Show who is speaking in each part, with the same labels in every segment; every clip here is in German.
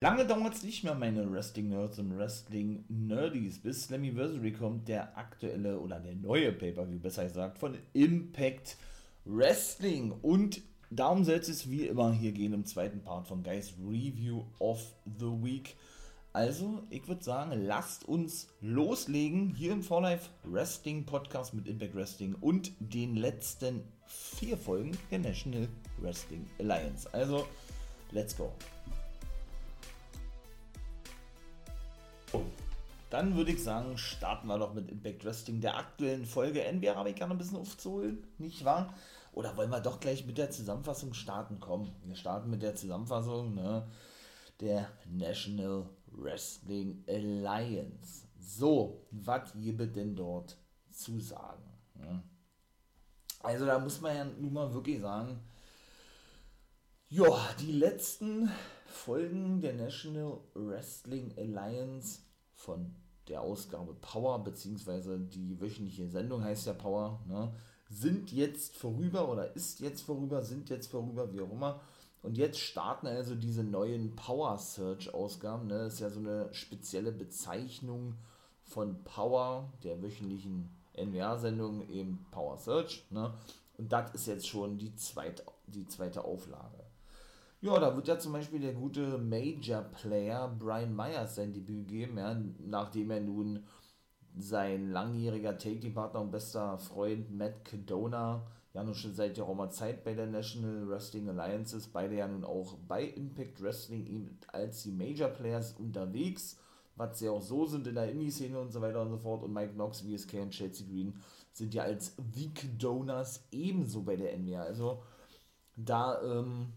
Speaker 1: Lange dauert es nicht mehr, meine Wrestling-Nerds und Wrestling-Nerdies, bis Slammiversary kommt, der aktuelle oder der neue Pay-Per-View, besser gesagt, von Impact Wrestling. Und darum soll es wie immer hier gehen im zweiten Part von Guys Review of the Week. Also, ich würde sagen, lasst uns loslegen hier im For Life Wrestling Podcast mit Impact Wrestling und den letzten vier Folgen der National Wrestling Alliance. Also, let's go. Dann würde ich sagen, starten wir doch mit Impact Wrestling der aktuellen Folge. NBR habe ich gerne ein bisschen aufzuholen, nicht wahr? Oder wollen wir doch gleich mit der Zusammenfassung starten? Komm, wir starten mit der Zusammenfassung ne? der National Wrestling Alliance. So, was gibt denn dort zu sagen? Ne? Also da muss man ja nun mal wirklich sagen, ja, die letzten Folgen der National Wrestling Alliance von der Ausgabe Power, beziehungsweise die wöchentliche Sendung heißt ja Power, ne, sind jetzt vorüber oder ist jetzt vorüber, sind jetzt vorüber, wie auch immer. Und jetzt starten also diese neuen Power Search Ausgaben. Ne? Das ist ja so eine spezielle Bezeichnung von Power, der wöchentlichen NWA-Sendung, eben Power Search. Ne? Und das ist jetzt schon die zweite, die zweite Auflage. Ja, da wird ja zum Beispiel der gute Major Player Brian Myers sein Debüt geben, ja, nachdem er nun sein langjähriger Take-Team-Partner und bester Freund Matt Cadona ja nun schon seit geraumer Zeit bei der National Wrestling Alliance ist, beide ja nun auch bei Impact Wrestling als die Major Players unterwegs, was sie auch so sind in der Indie-Szene und so weiter und so fort. Und Mike Knox, VSK und Chelsea Green sind ja als The Cadonas ebenso bei der NWA, also da, ähm,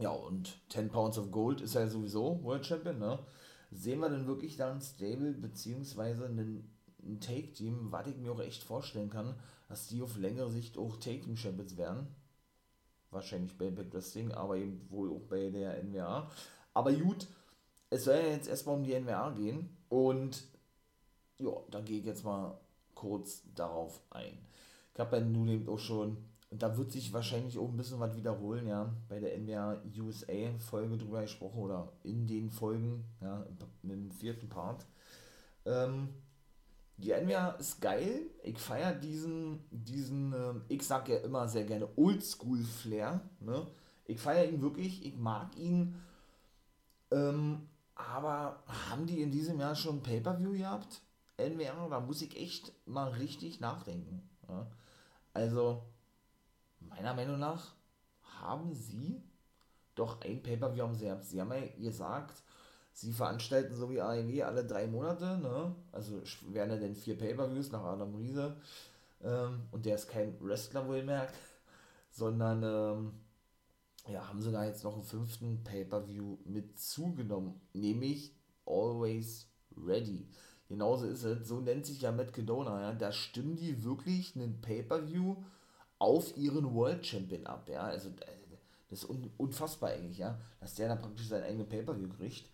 Speaker 1: ja, und 10 Pounds of Gold ist ja sowieso World Champion, ne? Sehen wir denn wirklich da ein Stable beziehungsweise ein Take-Team, was ich mir auch echt vorstellen kann, dass die auf längere Sicht auch Take-Team-Champions werden? Wahrscheinlich bei Bad Wrestling, aber eben wohl auch bei der NWA. Aber gut, es soll ja jetzt erstmal um die NWA gehen und ja, da gehe ich jetzt mal kurz darauf ein. Ich habe ja nun eben auch schon und da wird sich wahrscheinlich auch ein bisschen was wiederholen, ja, bei der NWA USA Folge drüber gesprochen oder in den Folgen, ja, im vierten Part. Ähm, die NWA ist geil. Ich feiere diesen, diesen, ähm, ich sag ja immer sehr gerne Oldschool-Flair. Ne? Ich feiere ihn wirklich, ich mag ihn. Ähm, aber haben die in diesem Jahr schon Pay-Per-View gehabt? NWA, da muss ich echt mal richtig nachdenken. Ja? Also, meiner Meinung nach haben sie doch ein Pay-Per-View sie gehabt. Sie haben ja gesagt, sie veranstalten so wie AEW alle drei Monate, ne? Also werden ja dann vier Pay-Per-Views nach Adam Riese. Ähm, und der ist kein Wrestler wohlmerkt, sondern ähm, ja, haben sogar jetzt noch einen fünften Pay-Per-View mit zugenommen, nämlich Always Ready. Genauso ist es, so nennt sich ja Matt Cadona, ja. Da stimmen die wirklich einen Pay-Per-View auf ihren World Champion ab, ja. Also äh, das ist un unfassbar eigentlich, ja, dass der da praktisch seinen eigenen Pay-Per-View kriegt.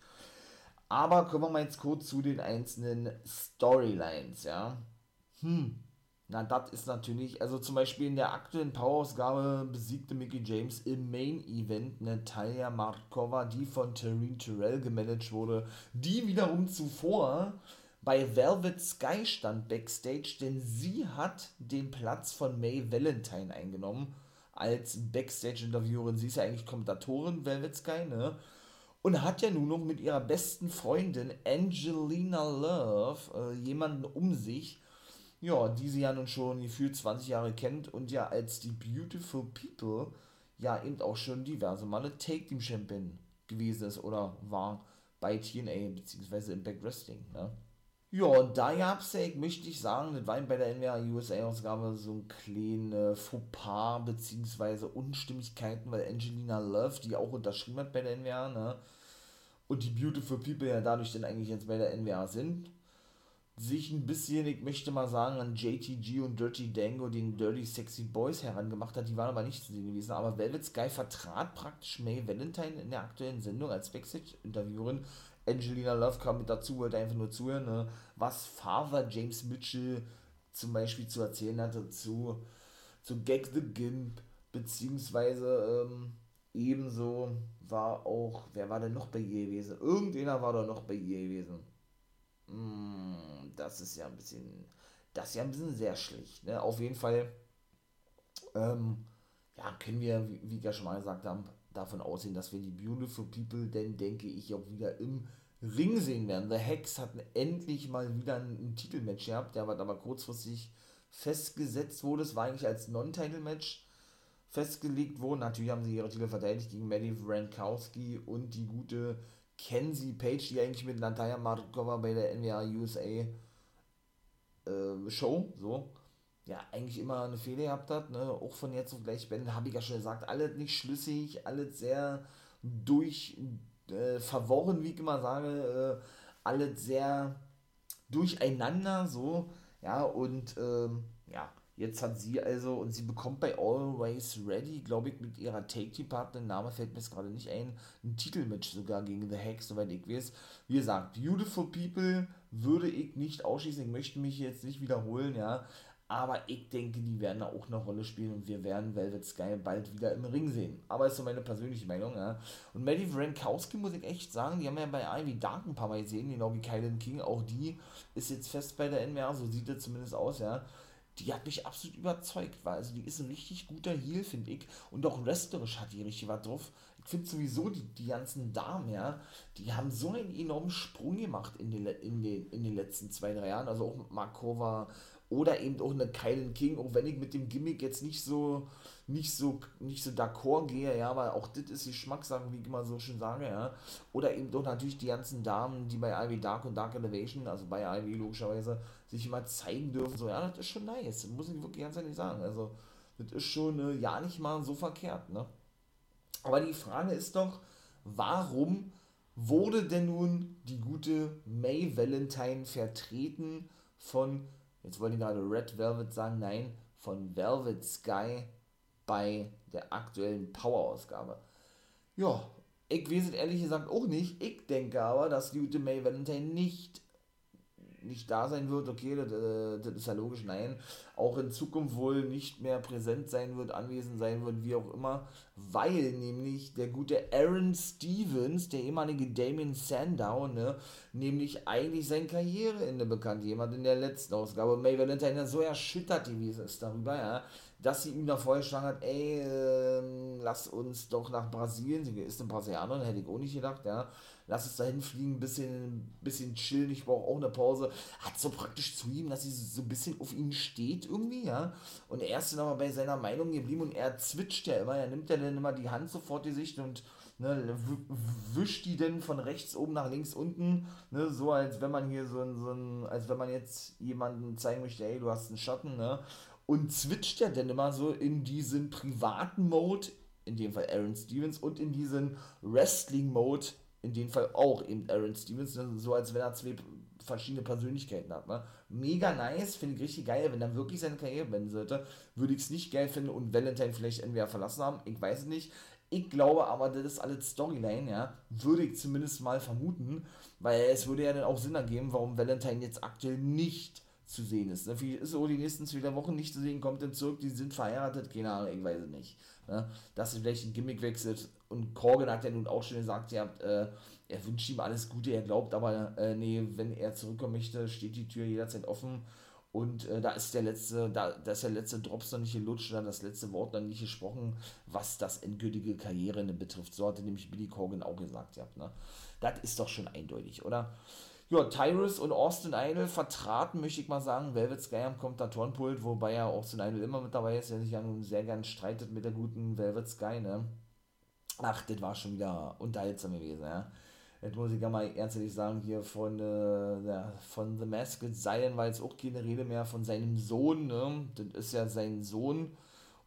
Speaker 1: Aber kommen wir mal jetzt kurz zu den einzelnen Storylines, ja. Hm. Na, das ist natürlich, also zum Beispiel in der aktuellen Power-Ausgabe besiegte Mickey James im Main-Event Natalia Markova, die von Tareen Terrell gemanagt wurde, die wiederum zuvor bei Velvet Sky stand backstage, denn sie hat den Platz von May Valentine eingenommen als Backstage-Interviewerin. Sie ist ja eigentlich Kommentatorin Velvet Sky, ne? Und hat ja nun noch mit ihrer besten Freundin Angelina Love äh, jemanden um sich, ja, die sie ja nun schon gefühlt 20 Jahre kennt und ja als die Beautiful People ja eben auch schon diverse Male Take Team Champion gewesen ist oder war bei TNA bzw. Impact Wrestling, ne? Ja, und da gab es ich möchte ich sagen, das war bei der NWA USA-Ausgabe so ein kleines Fauxpas bzw. Unstimmigkeiten, weil Angelina Love, die auch unterschrieben hat bei der NWA, ne, und die Beautiful People ja dadurch dann eigentlich jetzt bei der NWA sind, sich ein bisschen, ich möchte mal sagen, an JTG und Dirty Dango, den Dirty Sexy Boys herangemacht hat, die waren aber nicht zu sehen gewesen. Aber Velvet Sky vertrat praktisch May Valentine in der aktuellen Sendung als Backstage-Interviewerin Angelina Love kam mit dazu, wollte einfach nur zuhören, ne? was Father James Mitchell zum Beispiel zu erzählen hatte zu, zu Gag the Gimp, beziehungsweise, ähm, ebenso war auch, wer war denn noch bei ihr gewesen? Irgendeiner war doch noch bei ihr gewesen. Mm, das ist ja ein bisschen, das ist ja ein bisschen sehr schlecht. Ne? Auf jeden Fall, ähm, ja, können wir, wie, wie ich ja schon mal gesagt habe, davon ausgehen, dass wir die Beautiful People denn, denke ich, auch wieder im Ring sehen werden. The Hex hatten endlich mal wieder ein, ein Titelmatch gehabt, der aber kurzfristig festgesetzt wurde. Es war eigentlich als Non-Title-Match festgelegt worden. Natürlich haben sie ihre Titel verteidigt gegen Maddie Frankowski und die gute Kenzie Page, die eigentlich mit Natalia Markova bei der NWA USA äh, Show, so, ja, eigentlich immer eine Fehler gehabt hat, ne? auch von jetzt auf gleich Ben, habe ich ja schon gesagt, alles nicht schlüssig, alles sehr durch, äh, verworren, wie ich immer sage, äh, alles sehr durcheinander, so, ja, und ähm, ja, jetzt hat sie also, und sie bekommt bei Always Ready, glaube ich, mit ihrer Take-Team-Partnerin, Name fällt mir jetzt gerade nicht ein, ein Titelmatch sogar gegen The Hex, soweit ich weiß. Wie gesagt, Beautiful People würde ich nicht ausschließen, ich möchte mich jetzt nicht wiederholen, ja, aber ich denke, die werden da auch eine Rolle spielen und wir werden Velvet Sky bald wieder im Ring sehen. Aber ist so meine persönliche Meinung. Ja. Und Maddie Vrankowski muss ich echt sagen, die haben ja bei Ivy Dark ein paar Mal gesehen, genau wie Kylan King. Auch die ist jetzt fest bei der NWA, so sieht es zumindest aus, ja. Die hat mich absolut überzeugt, weil also die ist ein richtig guter Heel, finde ich. Und auch wrestlerisch hat die richtig was drauf. Ich finde sowieso, die, die ganzen Damen, ja, die haben so einen enormen Sprung gemacht in den, in den, in den letzten zwei, drei Jahren. Also auch Markova, oder eben auch eine Kylan King, auch wenn ich mit dem Gimmick jetzt nicht so nicht so nicht so d'accord gehe, ja, weil auch das ist Geschmackssache, wie ich immer so schön sage, ja. Oder eben doch natürlich die ganzen Damen, die bei Ivy Dark und Dark Elevation, also bei Ivy logischerweise, sich immer zeigen dürfen, so, ja, das ist schon nice, das muss ich wirklich ganz ehrlich sagen, also, das ist schon äh, ja nicht mal so verkehrt, ne. Aber die Frage ist doch, warum wurde denn nun die gute May Valentine vertreten von jetzt wollte ich gerade Red Velvet sagen, nein, von Velvet Sky bei der aktuellen Power-Ausgabe. Ja, ich weiß es ehrlich gesagt auch nicht. Ich denke aber, dass gute May Valentine nicht nicht da sein wird, okay, das, äh, das, ist ja logisch, nein, auch in Zukunft wohl nicht mehr präsent sein wird, anwesend sein wird, wie auch immer, weil nämlich der gute Aaron Stevens, der ehemalige Damien Sandow, ne, nämlich eigentlich sein Karriereende bekannt. Jemand in der letzten Ausgabe, May Valentine so erschüttert gewesen ist darüber, ja, dass sie ihm da vorgeschlagen hat, ey, äh, lass uns doch nach Brasilien, sie ist ein Brasilianer, hätte ich auch nicht gedacht, ja, lass uns dahin fliegen, bisschen, bisschen chillen, ich brauche auch eine Pause. Hat so praktisch zu ihm, dass sie so ein bisschen auf ihn steht irgendwie, ja. Und er ist dann aber bei seiner Meinung geblieben und er zwitscht ja immer, er nimmt ja dann immer die Hand sofort die Sicht und ne, wischt die denn von rechts oben nach links unten, ne, so als wenn man hier so ein, so ein, als wenn man jetzt jemanden zeigen möchte, ey, du hast einen Schatten, ne, und switcht ja dann immer so in diesen privaten Mode, in dem Fall Aaron Stevens, und in diesen Wrestling-Mode, in dem Fall auch eben Aaron Stevens, ne? so als wenn er zwei verschiedene Persönlichkeiten hat. Ne? Mega nice, finde ich richtig geil, wenn er wirklich seine Karriere beenden sollte, würde ich es nicht geil finden und Valentine vielleicht entweder verlassen haben, ich weiß es nicht. Ich glaube aber, das ist alles Storyline, ja, würde ich zumindest mal vermuten, weil es würde ja dann auch Sinn ergeben, warum Valentine jetzt aktuell nicht zu sehen ist. Ne? Ist auch die nächsten zwei Wochen nicht zu sehen, kommt dann zurück, die sind verheiratet, keine Ahnung, ich weiß es nicht. Ne? Dass sie vielleicht ein Gimmick wechselt. Und Corgan hat ja nun auch schon gesagt, habt, äh, er wünscht ihm alles Gute, er glaubt aber, äh, nee, wenn er zurückkommen möchte, steht die Tür jederzeit offen. Und äh, da ist der letzte, da, da ist der letzte Drops noch nicht gelutscht, da das letzte Wort noch nicht gesprochen, was das endgültige Karriereende betrifft. So hatte nämlich Billy Corgan auch gesagt, ja, ne? Das ist doch schon eindeutig, oder? Ja, Tyrus und Austin Idol vertraten, möchte ich mal sagen, Velvet Sky am Kommentatorenpult, wobei ja Austin Idol immer mit dabei ist, der sich ja nun sehr gern streitet mit der guten Velvet Sky, ne? Ach, das war schon wieder unterhaltsam gewesen, ja. Jetzt muss ich ja mal ernsthaft sagen, hier von, äh, ja, von The Masked Zion war jetzt auch keine Rede mehr von seinem Sohn, ne? Das ist ja sein Sohn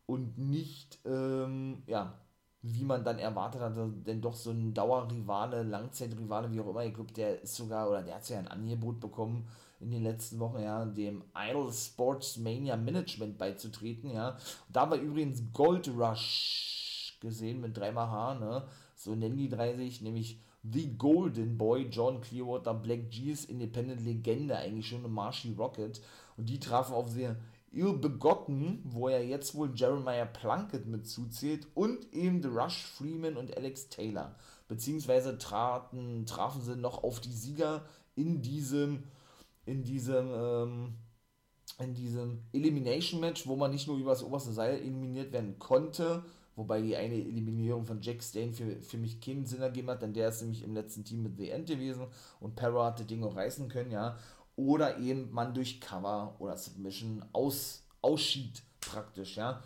Speaker 1: und nicht, ähm, ja, wie man dann erwartet hatte, denn doch so ein Dauerrivale, Langzeitrivale, wie auch immer, ich glaube, der ist sogar, oder der hat ja ein Angebot bekommen, in den letzten Wochen, ja, dem Idol Sports Mania Management beizutreten, ja. Da war übrigens Gold Rush gesehen mit dreimal H, ne, so nennen die drei sich, nämlich The Golden Boy, John Clearwater, Black G's Independent Legende, eigentlich schon eine Marshy Rocket, und die trafen auf sehr Ihr Begotten, wo er jetzt wohl Jeremiah Plunkett mit zuzählt und eben The Rush Freeman und Alex Taylor. Beziehungsweise traten, trafen sie noch auf die Sieger in diesem, in diesem, ähm, in diesem Elimination Match, wo man nicht nur über das oberste Seil eliminiert werden konnte, wobei die eine Eliminierung von Jack Stain für, für mich keinen Sinn ergeben hat, denn der ist nämlich im letzten Team mit The End gewesen und Para hat das Ding auch reißen können, ja oder eben man durch Cover oder Submission aus, ausschied praktisch, ja.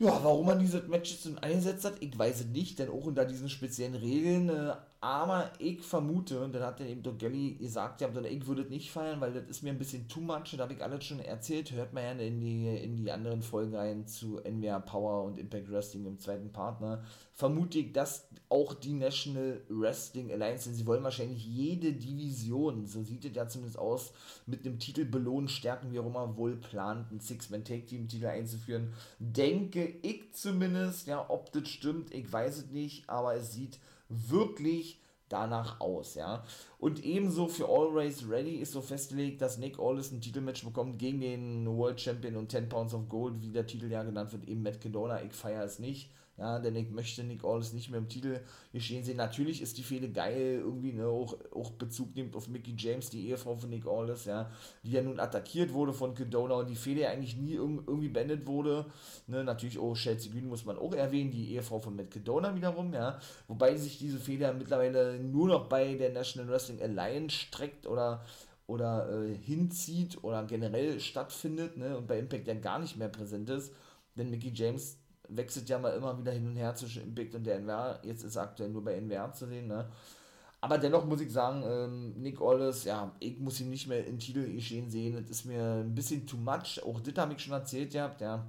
Speaker 1: Ja, warum man dieses Match jetzt eingesetzt hat, ich weiß es nicht, denn auch unter diesen speziellen Regeln äh, aber ich vermute, und dann hat dann eben Doc Gelly gesagt, ja, ich würde es nicht feiern, weil das ist mir ein bisschen too much, da habe ich alles schon erzählt, hört mal gerne in die, in die anderen Folgen rein zu NWA Power und Impact Wrestling im zweiten Partner. Vermute ich, dass auch die National Wrestling Alliance, denn sie wollen wahrscheinlich jede Division, so sieht es ja zumindest aus, mit einem Titel belohnen, stärken, wie auch immer, wohl plant, einen Six-Man-Take-Team-Titel einzuführen. Denke ich zumindest, ja, ob das stimmt, ich weiß es nicht, aber es sieht wirklich danach aus, ja. Und ebenso für Always Ready ist so festgelegt, dass Nick Aldis ein Titelmatch bekommt gegen den World Champion und 10 Pounds of Gold, wie der Titel ja genannt wird, eben Matt Cadona. Ich feiere es nicht. Ja, denn ich möchte Nick Aldis nicht mehr im Titel geschehen sehen. Natürlich ist die Fehde geil, irgendwie, ne, auch, auch Bezug nimmt auf Mickey James, die Ehefrau von Nick Aldis, ja, die ja nun attackiert wurde von Kedona und die Fehde ja eigentlich nie irgendwie beendet wurde. Ne, natürlich auch Chelsea Green muss man auch erwähnen, die Ehefrau von Matt Kedona wiederum, ja. Wobei sich diese Fehde ja mittlerweile nur noch bei der National Wrestling Alliance streckt oder oder äh, hinzieht oder generell stattfindet ne, und bei Impact ja gar nicht mehr präsent ist, denn Mickey James wechselt ja mal immer wieder hin und her zwischen Impact und der NWR. Jetzt ist er aktuell nur bei NWR zu sehen, ne? Aber dennoch muss ich sagen, ähm, Nick Olles, ja, ich muss ihn nicht mehr in Titel geschehen sehen. Das ist mir ein bisschen too much. Auch das habe ich schon erzählt gehabt, ja.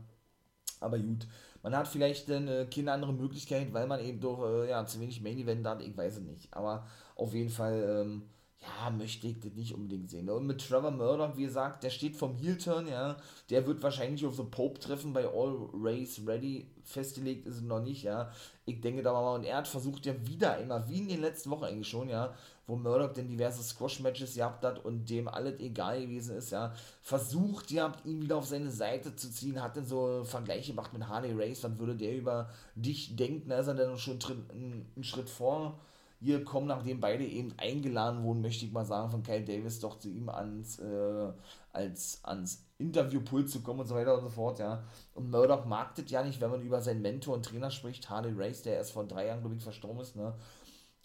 Speaker 1: Aber gut. Man hat vielleicht äh, keine andere Möglichkeit, weil man eben doch äh, ja, zu wenig Main Event hat. Ich weiß es nicht. Aber auf jeden Fall, ähm, ja, möchte ich das nicht unbedingt sehen. Und mit Trevor Murdoch, wie gesagt, der steht vom Heel-Turn, ja, der wird wahrscheinlich auf The Pope treffen, bei All Race Ready festgelegt ist es noch nicht, ja. Ich denke da mal, und er hat versucht ja wieder einmal, wie in den letzten Wochen eigentlich schon, ja, wo Murdoch denn diverse Squash-Matches gehabt hat und dem alles egal gewesen ist, ja, versucht ja, ihn wieder auf seine Seite zu ziehen, hat dann so Vergleiche gemacht mit Harley Race, wann würde der über dich denken, da ist er dann schon einen Schritt vor hier kommen, nachdem beide eben eingeladen wurden, möchte ich mal sagen, von Kyle Davis doch zu ihm ans, äh, als, ans Interviewpult zu kommen und so weiter und so fort, ja. Und Murdoch mag das ja nicht, wenn man über seinen Mentor und Trainer spricht, Harley Race, der erst vor drei Jahren, glaube ich, verstorben ist, ne.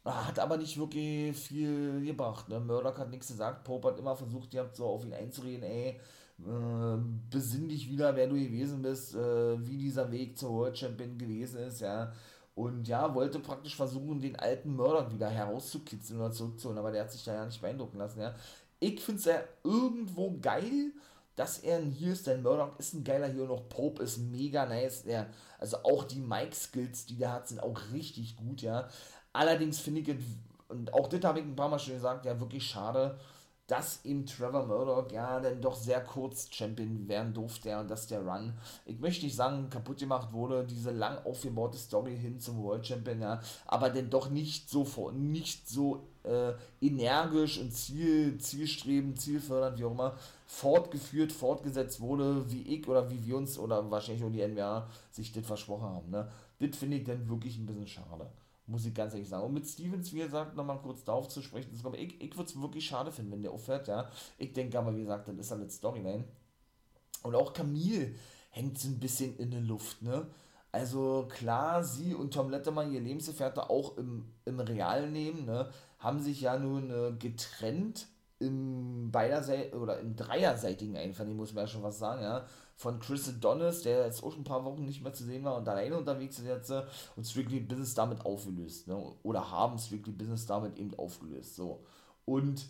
Speaker 1: Hat aber nicht wirklich viel gebracht, ne. Murdoch hat nichts gesagt, Pope hat immer versucht, ihr habt so auf ihn einzureden, ey, äh, besinn dich wieder, wer du gewesen bist, äh, wie dieser Weg zur World Champion gewesen ist, ja. Und ja, wollte praktisch versuchen, den alten Mörder wieder herauszukitzeln oder zurückzuholen, aber der hat sich da ja nicht beeindrucken lassen, ja. Ich finde es ja irgendwo geil, dass er ein Heel ist, denn Murdoch ist ein geiler und auch Pope ist mega nice. Der, also auch die Mic-Skills, die der hat, sind auch richtig gut, ja. Allerdings finde ich, und auch das habe ich ein paar Mal schon gesagt, ja, wirklich schade, dass eben Trevor Murdoch ja dann doch sehr kurz Champion werden durfte und dass der Run, ich möchte nicht sagen, kaputt gemacht wurde, diese lang aufgebaute Story hin zum World Champion, ja, aber dann doch nicht so nicht so äh, energisch und ziel, zielstrebend, zielfördernd, wie auch immer, fortgeführt, fortgesetzt wurde, wie ich oder wie wir uns oder wahrscheinlich auch die NWA sich das versprochen haben. Ne? Das finde ich dann wirklich ein bisschen schade. Muss ich ganz ehrlich sagen. Und mit Stevens, wie gesagt, nochmal kurz darauf zu sprechen, ich, ich würde es wirklich schade finden, wenn der aufhört, ja. Ich denke aber, wie gesagt, das ist halt Storyline. Und auch Camille hängt so ein bisschen in der Luft, ne? Also klar, sie und Tom Letterman, ihr Lebensgefährte, auch im, im realen Leben, ne, haben sich ja nun äh, getrennt im beiderseitigen oder im dreierseitigen Einvernehmen, muss man ja schon was sagen, ja von Chris Adonis, der jetzt auch schon ein paar Wochen nicht mehr zu sehen war und alleine unterwegs ist jetzt und Strictly Business damit aufgelöst. Ne? Oder haben Strictly Business damit eben aufgelöst. So. Und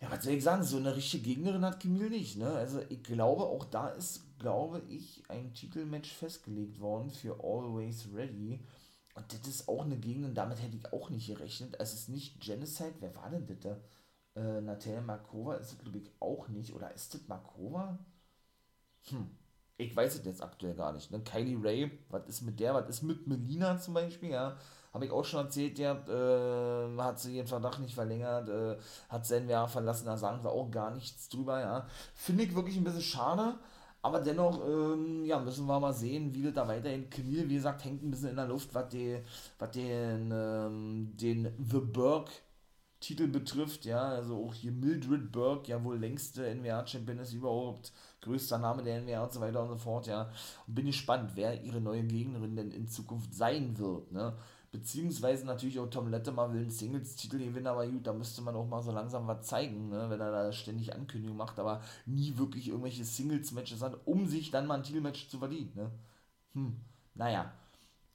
Speaker 1: ja, was soll ich sagen, so eine richtige Gegnerin hat Camille nicht. Ne? Also ich glaube, auch da ist, glaube ich, ein Titelmatch festgelegt worden für Always Ready. Und das ist auch eine Gegnerin, damit hätte ich auch nicht gerechnet. Es ist nicht Genocide, wer war denn das da? Äh, Natalia Markova ist glaube ich, auch nicht. Oder ist das Markova? Hm. ich weiß es jetzt aktuell gar nicht. Ne? Kylie Ray, was ist mit der? Was ist mit Melina zum Beispiel? Ja, habe ich auch schon erzählt, ja, äh, hat sie ihren Verdacht nicht verlängert, äh, hat Senwer verlassen, da sagen sie auch gar nichts drüber, ja. Finde ich wirklich ein bisschen schade, aber dennoch, ähm, ja, müssen wir mal sehen, wie das da weiterhin Camille, wie gesagt, hängt ein bisschen in der Luft, was, die, was den, ähm, den The Burke Titel betrifft, ja, also auch hier Mildred Burke, ja wohl längste NWA-Champion ist überhaupt, größter Name der NWA und so weiter und so fort, ja. Und bin gespannt, wer ihre neue Gegnerin denn in Zukunft sein wird, ne. Beziehungsweise natürlich auch Tom Lettemer will einen Singles-Titel gewinnen, aber gut, da müsste man auch mal so langsam was zeigen, ne, wenn er da ständig Ankündigungen macht, aber nie wirklich irgendwelche Singles-Matches hat, um sich dann mal ein Titelmatch zu verdienen, ne. Hm, naja.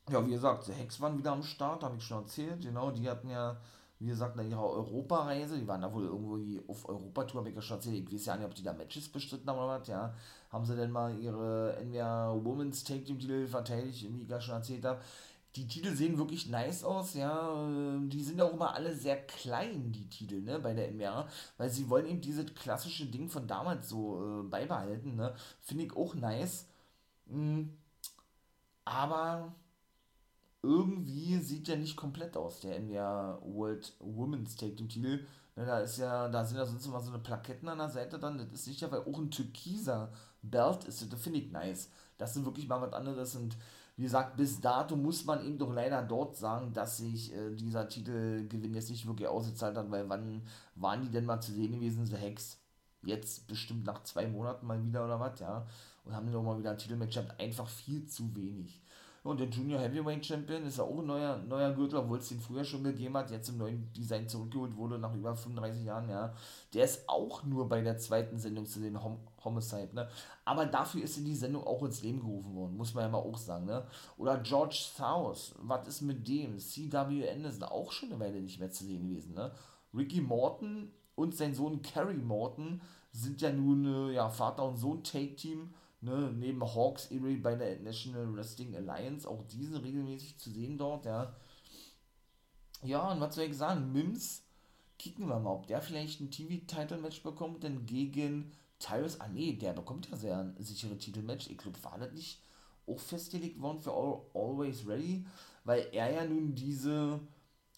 Speaker 1: Ja, wie gesagt, die Hex waren wieder am Start, habe ich schon erzählt, genau, die hatten ja wie gesagt, nach ihrer Europareise, die waren da wohl irgendwo auf Europatour, habe ich ja schon erzählt, ich weiß ja nicht, ob die da Matches bestritten haben oder was, ja, haben sie denn mal ihre NWA Women's Take Team Titel verteidigt, wie ich ja schon erzählt habe. Die Titel sehen wirklich nice aus, ja, die sind auch immer alle sehr klein, die Titel, ne, bei der NWA, weil sie wollen eben dieses klassische Ding von damals so äh, beibehalten, ne, finde ich auch nice, mhm. aber irgendwie sieht der nicht komplett aus, der NWA World Women's Take Team Titel. Ne, da ist ja, da sind ja sonst immer so eine Plaketten an der Seite dann. Das ist sicher, weil auch ein türkiser Belt ist. Das finde ich nice. Das sind wirklich mal was anderes. Und wie gesagt, bis dato muss man eben doch leider dort sagen, dass sich äh, dieser Titelgewinn jetzt nicht wirklich ausgezahlt hat, weil wann waren die denn mal zu sehen gewesen, The Hex? Jetzt bestimmt nach zwei Monaten mal wieder oder was, ja. Und haben dann auch mal wieder ein Titelmatch gehabt. Einfach viel zu wenig. Und der Junior Heavyweight Champion ist ja auch ein neuer, neuer Gürtel, obwohl es den früher schon gegeben hat, jetzt im neuen Design zurückgeholt wurde nach über 35 Jahren, ja. Der ist auch nur bei der zweiten Sendung zu den Hom Homicide, ne. Aber dafür ist in die Sendung auch ins Leben gerufen worden, muss man ja mal auch sagen, ne. Oder George South, was ist mit dem? CW Anderson, auch schon eine Weile nicht mehr zu sehen gewesen, ne. Ricky Morton und sein Sohn Kerry Morton sind ja nun äh, ja, Vater und Sohn Take-Team Ne, neben Hawks Erie bei der National Wrestling Alliance, auch diese regelmäßig zu sehen dort, ja. Ja, und was soll ich sagen? Mims, kicken wir mal, ob der vielleicht ein TV-Title-Match bekommt, denn gegen Tyrus, ah nee, der bekommt ja sehr ein sichere Titelmatch. Ich glaube, war das nicht auch festgelegt worden für All, Always Ready, weil er ja nun diese,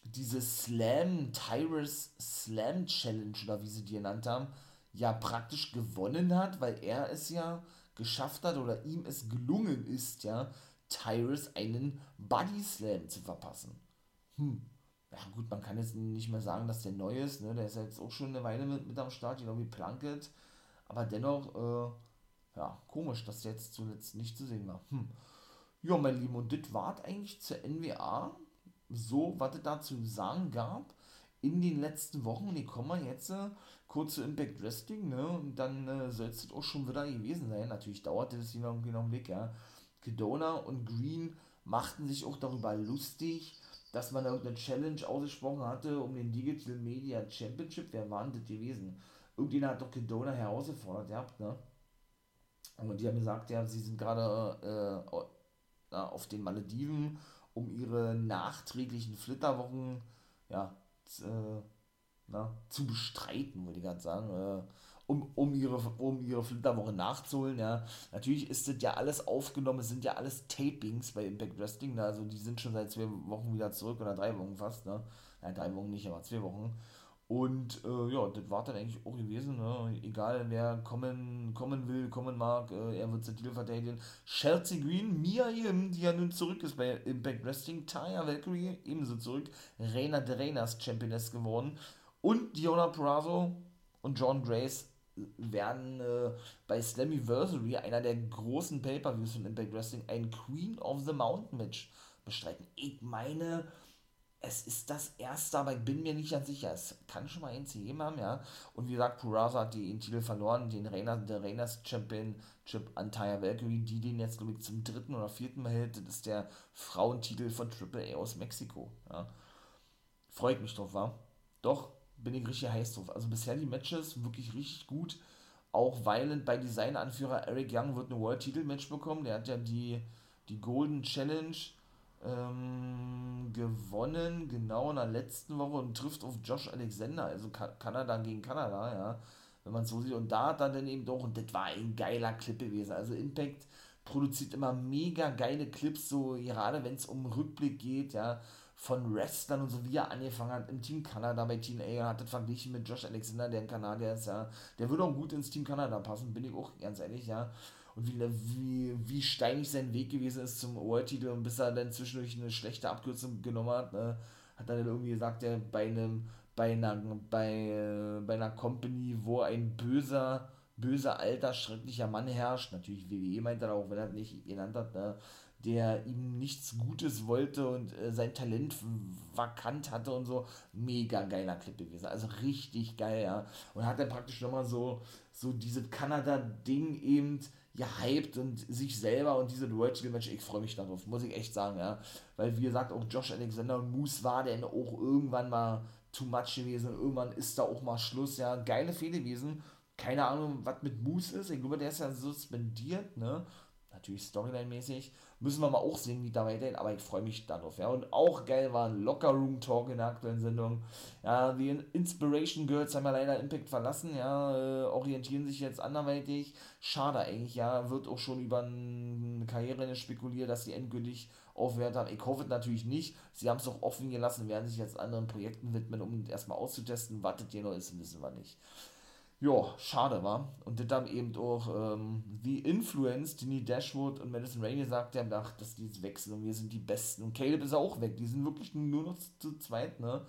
Speaker 1: diese Slam, Tyrus Slam Challenge, oder wie sie die genannt haben, ja praktisch gewonnen hat, weil er ist ja geschafft hat oder ihm es gelungen ist, ja, Tyrus einen Body Slam zu verpassen. Hm. Ja gut, man kann jetzt nicht mehr sagen, dass der neu ist, ne? Der ist ja jetzt auch schon eine Weile mit, mit am Start, genau wie Plunkett. Aber dennoch, äh, ja, komisch, dass der jetzt zuletzt nicht zu sehen war. Hm. Ja, mein Lieben, und das war eigentlich zur NWA. So, was es da zu sagen gab in den letzten Wochen. Und ich komme mal jetzt äh, kurz zu Impact Wrestling, ne? Und dann äh, soll es auch schon wieder gewesen sein. Natürlich dauerte das hier irgendwie noch einen Weg, ja. Kedona und Green machten sich auch darüber lustig, dass man da irgendeine Challenge ausgesprochen hatte um den Digital Media Championship. Wer war denn das gewesen? Irgendjemand hat doch Kedona herausgefordert gehabt, ne? Und die haben gesagt, ja, sie sind gerade äh, auf den Malediven, um ihre nachträglichen Flitterwochen ja, äh, na, zu bestreiten, würde ich gerade sagen, äh, um, um ihre, um ihre Flitterwoche nachzuholen, ja. Natürlich ist das ja alles aufgenommen, es sind ja alles Tapings bei Impact Wrestling, ne? also die sind schon seit zwei Wochen wieder zurück, oder drei Wochen fast, ne. Nein, drei Wochen nicht, aber zwei Wochen. Und äh, ja, das war dann eigentlich auch gewesen. Ne? Egal, wer kommen, kommen will, kommen mag, äh, er wird den Titel verteidigen. Chelsea Green, Mia Yim, die ja nun zurück ist bei Impact Wrestling. Taya Valkyrie ebenso zurück. Reina de Championess geworden. Und Diona Purazo und John Grace werden äh, bei Slammiversary, einer der großen Pay-Per-Views von Impact Wrestling, ein Queen of the Mountain Match bestreiten. Ich meine, es ist das erste, aber ich bin mir nicht ganz sicher. Es kann schon mal ein gegeben haben, ja. Und wie gesagt, Puraza hat den Titel verloren, den Reina, der Reinas Championship an Taya Valkyrie, die den jetzt, glaube ich, zum dritten oder vierten Mal hält. Das ist der Frauentitel von Triple A aus Mexiko, ja. Freut mich drauf, war. Doch, bin ich richtig heiß drauf. Also bisher die Matches wirklich richtig gut. Auch Violent bei Design-Anführer Eric Young wird ein World-Titel-Match bekommen. Der hat ja die, die Golden Challenge ähm, gewonnen, genau in der letzten Woche und trifft auf Josh Alexander, also Ka Kanada gegen Kanada, ja. wenn man es so sieht. Und da hat er dann eben doch, und das war ein geiler Clip gewesen. Also Impact produziert immer mega geile Clips, so gerade wenn es um Rückblick geht, ja, von Wrestlern und so, wie er angefangen hat im Team Kanada bei Team A, hat das verglichen mit Josh Alexander, der ein Kanadier ist, ja, der würde auch gut ins Team Kanada passen, bin ich auch ganz ehrlich, ja. Und wie, wie, wie steinig sein Weg gewesen ist zum World-Titel und bis er dann zwischendurch eine schlechte Abkürzung genommen hat, ne, hat er dann irgendwie gesagt, der bei einem, bei einer, bei, äh, bei einer Company, wo ein böser, böser, alter, schrecklicher Mann herrscht, natürlich WWE meint er auch, wenn er nicht genannt hat, ne, der ihm nichts Gutes wollte und äh, sein Talent vakant hatte und so. Mega geiler Clip gewesen. Also richtig geil, ja. Und hat dann praktisch nochmal so, so dieses Kanada-Ding eben gehypt und sich selber und diese World Title Match, ich freue mich darauf, muss ich echt sagen, ja. Weil wie gesagt, auch Josh Alexander und Moose war denn auch irgendwann mal too much gewesen. Irgendwann ist da auch mal Schluss, ja. Geile Fehler gewesen. Keine Ahnung, was mit Moose ist. Ich glaube, der ist ja suspendiert, ne? Natürlich Storyline-mäßig. Müssen wir mal auch sehen, wie da weitergeht, aber ich freue mich darauf. Ja. Und auch geil war ein Locker Room Talk in der aktuellen Sendung. Ja, die Inspiration Girls haben ja leider Impact verlassen, ja, äh, orientieren sich jetzt anderweitig. Schade eigentlich, ja, wird auch schon über eine Karriere spekuliert, dass sie endgültig aufgehört haben. Ich hoffe natürlich nicht. Sie haben es auch offen gelassen, werden sich jetzt anderen Projekten widmen, um erstmal auszutesten. Wartet ihr noch ist, wissen wir nicht ja, schade war. Und haben eben auch ähm, The Influence, Dini Dashwood und Madison Rainey gesagt haben, ach, dass die jetzt wechseln und wir sind die Besten. Und Caleb ist auch weg, die sind wirklich nur noch zu zweit, ne?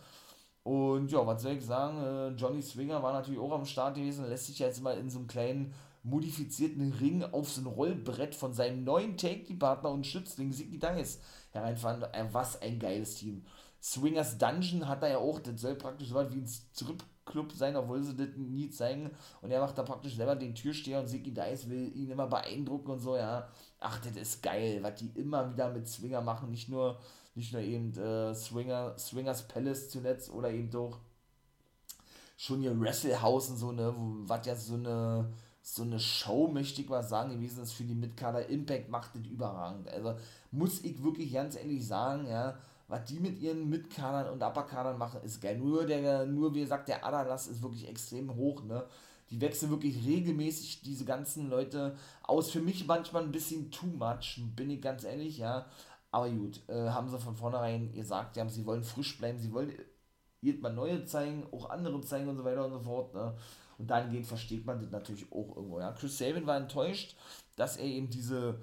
Speaker 1: Und ja, was soll ich sagen, äh, Johnny Swinger war natürlich auch am Start gewesen, lässt sich jetzt mal in so einem kleinen modifizierten Ring auf so ein Rollbrett von seinem neuen Take-Partner und Schützling Ziggy Dice hereinfahren. Äh, was ein geiles Team. Swingers Dungeon hat er ja auch, das soll praktisch so weit wie ein Strip Club sein, obwohl sie das nie zeigen. Und er macht da praktisch selber den Türsteher und Ziggy Dice will ihn immer beeindrucken und so, ja. Ach, das ist geil, was die immer wieder mit Swinger machen. Nicht nur, nicht nur eben äh, Swinger, Swingers Palace zuletzt oder eben doch schon ihr Wrestlehausen, so, ne, was ja so eine so eine Show, möchte ich mal sagen, gewesen ist für die Mitkader. Impact macht das überragend. Also muss ich wirklich ganz ehrlich sagen, ja, was die mit ihren Mitkadern und Upperkadern machen, ist geil. Nur, der, nur wie gesagt, der Adalas ist wirklich extrem hoch, ne? Die wechseln wirklich regelmäßig diese ganzen Leute aus. Für mich manchmal ein bisschen too much, bin ich ganz ehrlich, ja. Aber gut, äh, haben sie von vornherein gesagt, ja, sie wollen frisch bleiben, sie wollen jedes Mal neue zeigen, auch andere zeigen und so weiter und so fort, ne? Und dahingehend versteht man das natürlich auch irgendwo, ja. Chris Sabin war enttäuscht, dass er eben diese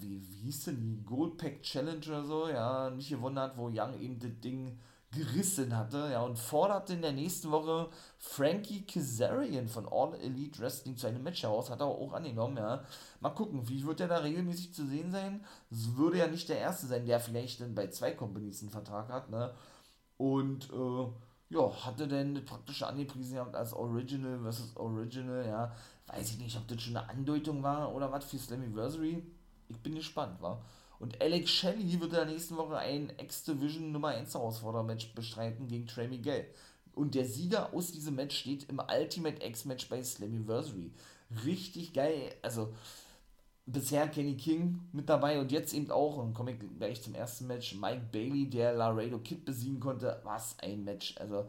Speaker 1: wie, wie hieß denn die Gold Pack Challenge oder so, ja, nicht gewonnen hat, wo Young eben das Ding gerissen hatte, ja, und forderte in der nächsten Woche Frankie Kazarian von All Elite Wrestling zu einem Match heraus, hat er auch angenommen, ja. Mal gucken, wie wird er da regelmäßig zu sehen sein? Es würde ja nicht der Erste sein, der vielleicht dann bei zwei Companies einen Vertrag hat, ne. Und, äh, ja, hatte denn praktisch angepriesen gehabt als Original versus Original, ja. Weiß ich nicht, ob das schon eine Andeutung war oder was für Slammiversary ich bin gespannt, wa? Und Alex Shelley wird in der nächsten Woche ein X-Division Nummer 1 Herausforderer-Match bestreiten gegen Trey Miguel. Und der Sieger aus diesem Match steht im Ultimate X-Match bei Slammiversary. Richtig geil. Also, bisher Kenny King mit dabei und jetzt eben auch, und komme ich gleich zum ersten Match, Mike Bailey, der Laredo Kid besiegen konnte. Was ein Match. Also,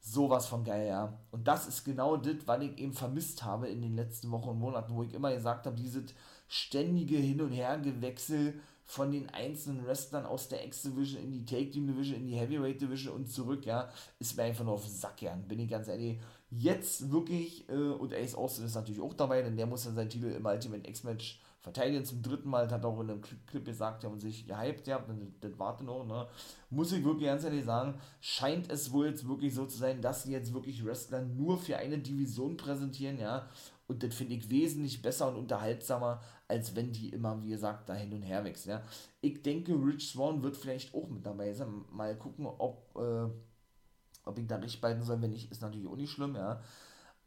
Speaker 1: sowas von geil, ja. Und das ist genau das, was ich eben vermisst habe in den letzten Wochen und Monaten, wo ich immer gesagt habe, dieses ständige Hin- und Hergewechsel von den einzelnen Wrestlern aus der X-Division in die Take-Team-Division, in die Heavyweight-Division und zurück, ja, ist mir einfach nur auf den Sack gern, bin ich ganz ehrlich. Jetzt wirklich, äh, und Ace Austin ist natürlich auch dabei, denn der muss ja seinen Titel im Ultimate X-Match verteidigen zum dritten Mal, hat auch in einem Clip gesagt, ja, und sich gehypt, ja, das, das warte noch, ne. Muss ich wirklich ganz ehrlich sagen, scheint es wohl jetzt wirklich so zu sein, dass sie jetzt wirklich Wrestler nur für eine Division präsentieren, ja, und das finde ich wesentlich besser und unterhaltsamer, als wenn die immer, wie gesagt, da hin und her wechseln. Ja. Ich denke, Rich Swan wird vielleicht auch mit dabei sein. Mal gucken, ob, äh, ob ich da richtig behalten soll. Wenn nicht, ist natürlich auch nicht schlimm, ja.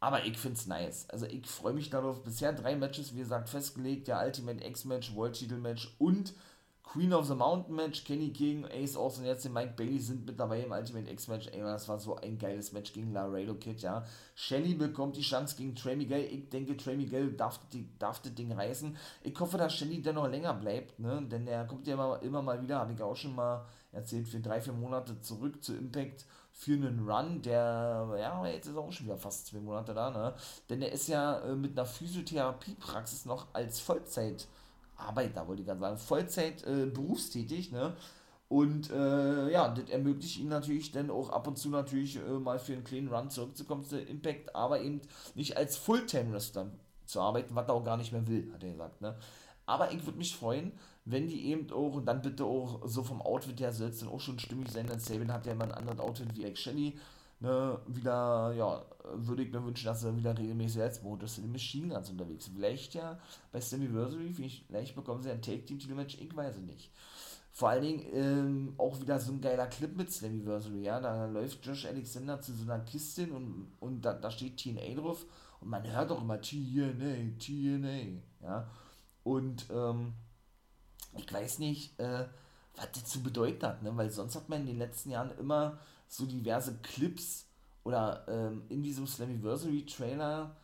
Speaker 1: Aber ich finde es nice. Also ich freue mich darauf. Bisher drei Matches, wie gesagt, festgelegt. Der Ultimate X-Match, World-Titel-Match und Queen of the Mountain Match, Kenny King, Ace Austin, jetzt den Mike Bailey sind mit dabei im Ultimate X-Match. Ey, das war so ein geiles Match gegen Laredo Kid, ja. Shelly bekommt die Chance gegen Trey Miguel. Ich denke, Trey Miguel darf, die, darf das Ding reißen. Ich hoffe, dass Shelly dennoch länger bleibt, ne? Denn er kommt ja immer, immer mal wieder, habe ich auch schon mal erzählt, für drei, vier Monate zurück zu Impact für einen Run, der, ja, jetzt ist auch schon wieder fast zwei Monate da, ne? Denn er ist ja äh, mit einer Physiotherapiepraxis noch als Vollzeitarbeiter, wollte ich gerade sagen, Vollzeit äh, berufstätig, ne? Und äh, ja, das ermöglicht ihm natürlich dann auch ab und zu natürlich äh, mal für einen kleinen Run zurückzukommen zu Impact, aber eben nicht als Fulltime-Wrestler zu arbeiten, was er auch gar nicht mehr will, hat er gesagt, ne? Aber ich würde mich freuen, wenn die eben auch, und dann bitte auch so vom Outfit her soll es dann auch schon stimmig sein, denn Sabin hat ja immer ein anderes Outfit wie Ex Shelly, ne, wieder, ja, würde ich mir wünschen, dass er wieder regelmäßig als Modus in den Machine Guns unterwegs ist. Vielleicht ja bei Slammiversary, vielleicht bekommen sie ein Take-Team-Match, ich weiß es nicht. Vor allen Dingen ähm, auch wieder so ein geiler Clip mit Slammiversary, ja, da läuft Josh Alexander zu so einer Kiste und, und da, da steht TNA drauf und man hört auch immer TNA, TNA, ja, und, ähm, ich weiß nicht, äh, was das zu bedeuten hat, ne? weil sonst hat man in den letzten Jahren immer so diverse Clips oder ähm, in diesem Slammiversary Trailer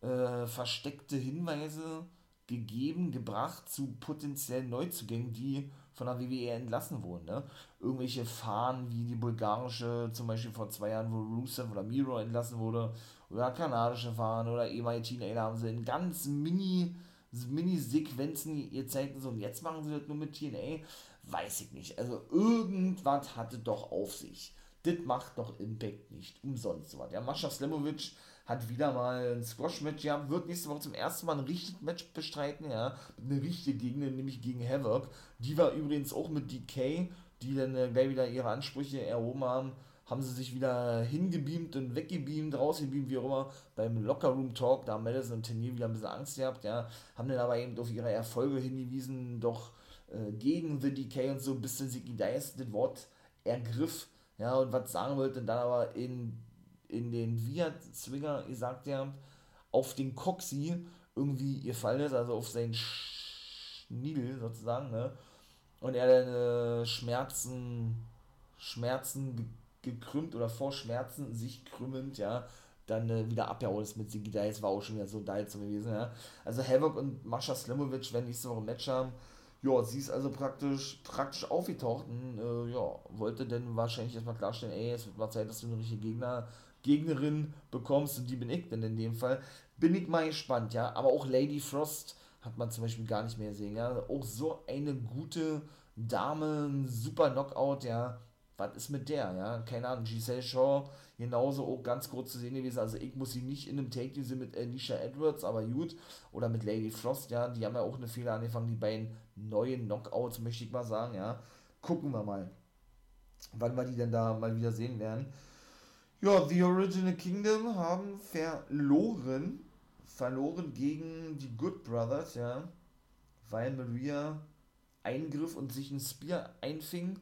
Speaker 1: äh, versteckte Hinweise gegeben, gebracht zu potenziellen Neuzugängen, die von der WWE entlassen wurden. Ne? Irgendwelche Fahnen wie die bulgarische, zum Beispiel vor zwei Jahren, wo Rusev oder Miro entlassen wurde, oder kanadische Fahnen oder ehemalige Teenager haben sie in ganz mini Mini-Sequenzen gezeigt und so, und jetzt machen sie das nur mit TNA, weiß ich nicht. Also irgendwas hatte doch auf sich. Das macht doch Impact nicht umsonst so was. Ja, Mascha Slemovic hat wieder mal ein Squash-Match. Gehabt, wird nächste Woche zum ersten Mal ein richtiges Match bestreiten, ja, eine richtige Gegner, nämlich gegen Havoc. Die war übrigens auch mit DK, die dann äh, gleich wieder ihre Ansprüche erhoben haben. Haben sie sich wieder hingebeamt und weggebeamt, rausgebeamt, wie auch immer, beim Lockerroom Talk, da haben Madison und Tenier wieder ein bisschen Angst gehabt, ja, haben dann aber eben auf ihre Erfolge hingewiesen, doch äh, gegen The Decay und so, bis dann Ziggy Dice das Wort ergriff, ja, und was sagen wollte, dann aber in, in den Viat-Swinger gesagt ja, auf den Coxy irgendwie ihr Fall ist, also auf seinen Schniedel sozusagen, ne, und er dann äh, Schmerzen, Schmerzen gekrümmt oder vor Schmerzen sich krümmend, ja, dann äh, wieder abgehauen ist mit Sigi Dice, war auch schon wieder so so gewesen, ja. Also Havoc und Mascha Slimovic werden nächste Woche ein Match haben. Ja, sie ist also praktisch, praktisch aufgetaucht und äh, ja, wollte dann wahrscheinlich erstmal klarstellen, ey, es wird mal Zeit, dass du eine richtige Gegner, Gegnerin bekommst und die bin ich denn in dem Fall. Bin ich mal gespannt, ja. Aber auch Lady Frost hat man zum Beispiel gar nicht mehr gesehen, ja. Auch so eine gute Dame, super Knockout, ja was ist mit der, ja? Keine Ahnung, Giselle Shaw genauso auch ganz kurz zu sehen gewesen. Also ich muss sie nicht in einem Take diese mit Alicia Edwards, aber gut. Oder mit Lady Frost, ja, die haben ja auch eine Fehler angefangen, die beiden neuen Knockouts, möchte ich mal sagen, ja. Gucken wir mal, wann wir die denn da mal wieder sehen werden. Ja, The Original Kingdom haben verloren. Verloren gegen die Good Brothers, ja. Weil Maria eingriff und sich ein Spear einfing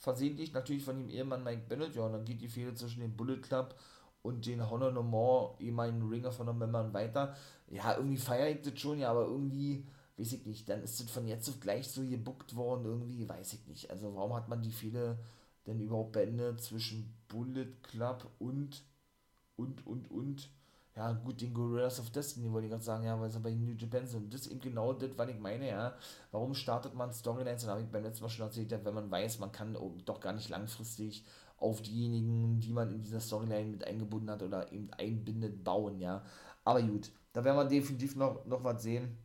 Speaker 1: versehentlich natürlich von dem Ehemann Mike Bennett, ja, und dann geht die Fehde zwischen dem Bullet Club und den Honor No More, ehemaligen Ringer von Männern weiter. Ja, irgendwie feiere ich das schon, ja, aber irgendwie, weiß ich nicht, dann ist das von jetzt auf gleich so gebuckt worden, irgendwie, weiß ich nicht. Also warum hat man die Fehde denn überhaupt beendet zwischen Bullet Club und, und, und, und, ja gut, den Gorillas of Destiny wollte ich gerade sagen, ja, weil sie bei New Japan sind. Das ist eben genau das, was ich meine, ja. Warum startet man Storylines, dann habe ich beim letzten Mal schon erzählt, wenn man weiß, man kann doch gar nicht langfristig auf diejenigen, die man in dieser Storyline mit eingebunden hat oder eben einbindet, bauen, ja. Aber gut, da werden wir definitiv noch, noch was sehen.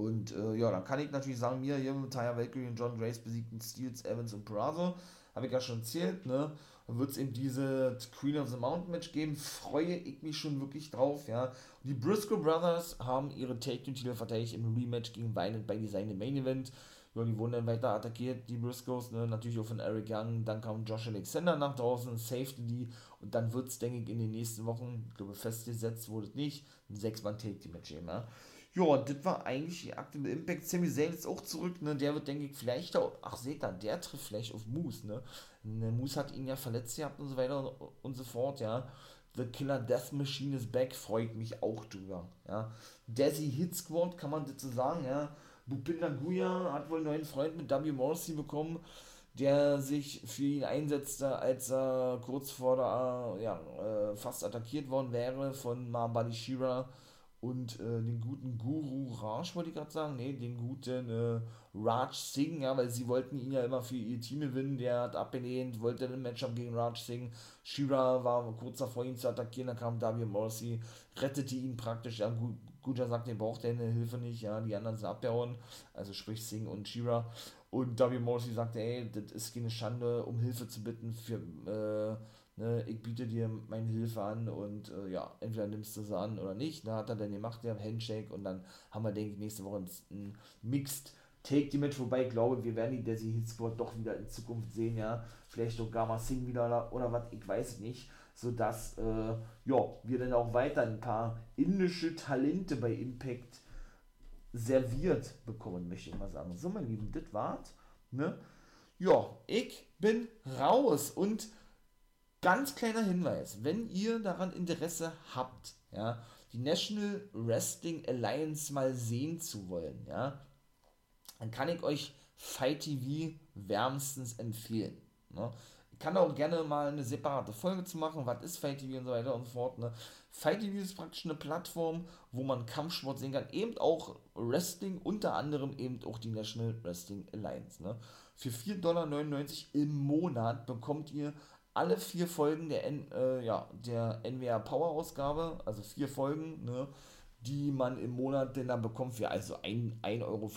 Speaker 1: Und äh, ja, dann kann ich natürlich sagen, mir hier mit Taya Valkyrie und John Grace besiegten Steels, Evans und Perazo. Habe ich ja schon erzählt, ne? Dann wird es eben diese Queen of the Mountain Match geben. Freue ich mich schon wirklich drauf, ja. Die Briscoe Brothers haben ihre Take-Titel verteidigt im Rematch gegen Violent bei Design im Main Event. Ja, die wurden dann weiter attackiert, die Briscoes, ne, natürlich auch von Eric Young. Dann kam Josh Alexander nach draußen, safety die. Und dann wird es, denke ich, in den nächsten Wochen, ich glaube, festgesetzt wurde es nicht, ein Sechs-Mann-Take-Team-Match geben, ja. Ja, das war eigentlich die Akte mit Impact. Sammy Zayn ist auch zurück, ne? Der wird, denke ich, vielleicht auch. Ach, seht ihr, der trifft vielleicht auf Moose, ne? ne? Moose hat ihn ja verletzt gehabt und so weiter und so fort, ja. The Killer Death Machine is back, freut mich auch drüber, ja. Desi Hit Squad, kann man dazu sagen, ja. Bupinda Guya hat wohl einen neuen Freund mit W. Morrissey bekommen, der sich für ihn einsetzte, als er kurz vor der, ja, äh, fast attackiert worden wäre von Mabadi Shira und äh, den guten Guru Raj, wollte ich gerade sagen, nee, den guten äh, Raj Singh, ja, weil sie wollten ihn ja immer für ihr Team gewinnen, der hat abgelehnt, wollte ein Matchup gegen Raj Singh, Shira war kurz davor ihn zu attackieren, dann kam Davia Morrissey, rettete ihn praktisch, ja, gut, Guter sagt, er braucht deine Hilfe nicht, ja, die anderen sind abgehauen, also sprich Singh und Shira. Und Davia Morrissey sagte, ey, das ist keine Schande, um Hilfe zu bitten für, äh, ne, ich biete dir meine Hilfe an und äh, ja, entweder nimmst du sie an oder nicht. Da hat er dann gemacht, der Handshake und dann haben wir, denke ich, nächste Woche ein Mixed Take die mit, wobei ich glaube, wir werden die Desi Hitsport doch wieder in Zukunft sehen, ja. Vielleicht sogar mal Sing wieder oder, oder was, ich weiß nicht. Sodass, äh, ja, wir dann auch weiter ein paar indische Talente bei Impact serviert bekommen, möchte ich mal sagen. So, mein Lieben, das war's. Ne? Ja, ich bin raus und Ganz kleiner Hinweis, wenn ihr daran Interesse habt, ja, die National Wrestling Alliance mal sehen zu wollen, ja, dann kann ich euch Fight TV wärmstens empfehlen. Ne? Ich kann auch gerne mal eine separate Folge zu machen, was ist Fight TV und so weiter und so fort. Ne? Fight TV ist praktisch eine Plattform, wo man Kampfsport sehen kann, eben auch Wrestling, unter anderem eben auch die National Wrestling Alliance. Ne? Für 4,99 Dollar im Monat bekommt ihr alle vier Folgen der, N, äh, ja, der NWA Power Ausgabe, also vier Folgen, ne, die man im Monat denn dann bekommt für also 1,25 Euro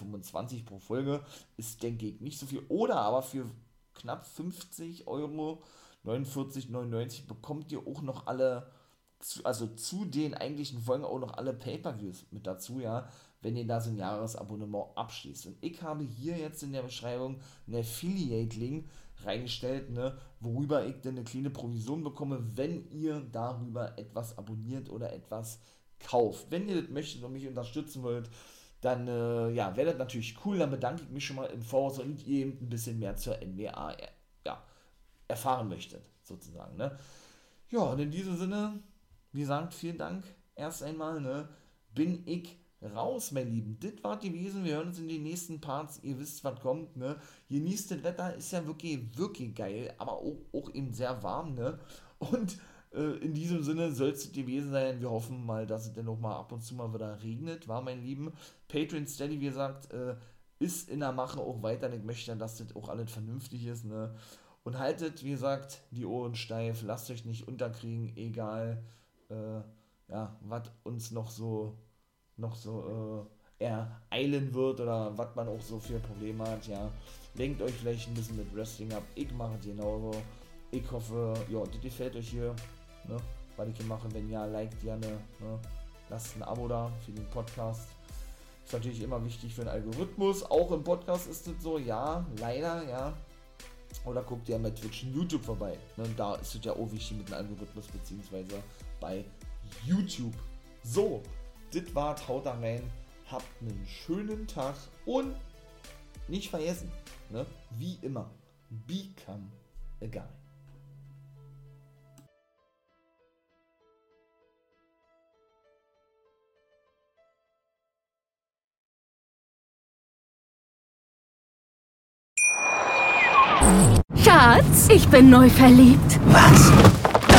Speaker 1: pro Folge, ist denke ich nicht so viel. Oder aber für knapp 50 Euro, 49,99 bekommt ihr auch noch alle, also zu den eigentlichen Folgen auch noch alle Pay-Per-Views mit dazu, ja, wenn ihr da so ein Jahresabonnement abschließt. Und ich habe hier jetzt in der Beschreibung einen Affiliate-Link reingestellt, ne, worüber ich dann eine kleine Provision bekomme, wenn ihr darüber etwas abonniert oder etwas kauft. Wenn ihr das möchtet und mich unterstützen wollt, dann äh, ja, wäre das natürlich cool. Dann bedanke ich mich schon mal im Voraus und ihr eben ein bisschen mehr zur NBA ja, erfahren möchtet, sozusagen. Ne? Ja, und in diesem Sinne, wie gesagt, vielen Dank erst einmal. Ne, bin ich raus, mein Lieben. Das war gewesen. Wir hören uns in den nächsten Parts. Ihr wisst, was kommt, ne? Genießt das Wetter, ist ja wirklich, wirklich geil, aber auch, auch eben sehr warm, ne? Und äh, in diesem Sinne soll es gewesen sein. Wir hoffen mal, dass es dann noch mal ab und zu mal wieder regnet, war mein Lieben. Patreon Steady, wie gesagt, äh, ist in der Mache auch weiter. Ich möchte, dass das auch alles vernünftig ist, ne? Und haltet, wie gesagt, die Ohren steif, lasst euch nicht unterkriegen, egal, äh, ja, was uns noch so noch so äh, ereilen wird oder was man auch so für Probleme hat, ja. Lenkt euch vielleicht ein bisschen mit Wrestling ab. Ich mache es genauso. Ich hoffe, ja, das gefällt euch hier, ne, was ich hier mache. Wenn ja, liked gerne, ne, lasst ein Abo da für den Podcast. Ist natürlich immer wichtig für den Algorithmus. Auch im Podcast ist es so, ja, leider, ja. Oder guckt ihr bei Twitch und YouTube vorbei. Ne? Da ist es ja auch wichtig mit dem Algorithmus, beziehungsweise bei YouTube. So, das war's, haut da rein. Habt einen schönen Tag und nicht vergessen, ne? wie immer, become a guy.
Speaker 2: Schatz, ich bin neu verliebt.
Speaker 3: Was?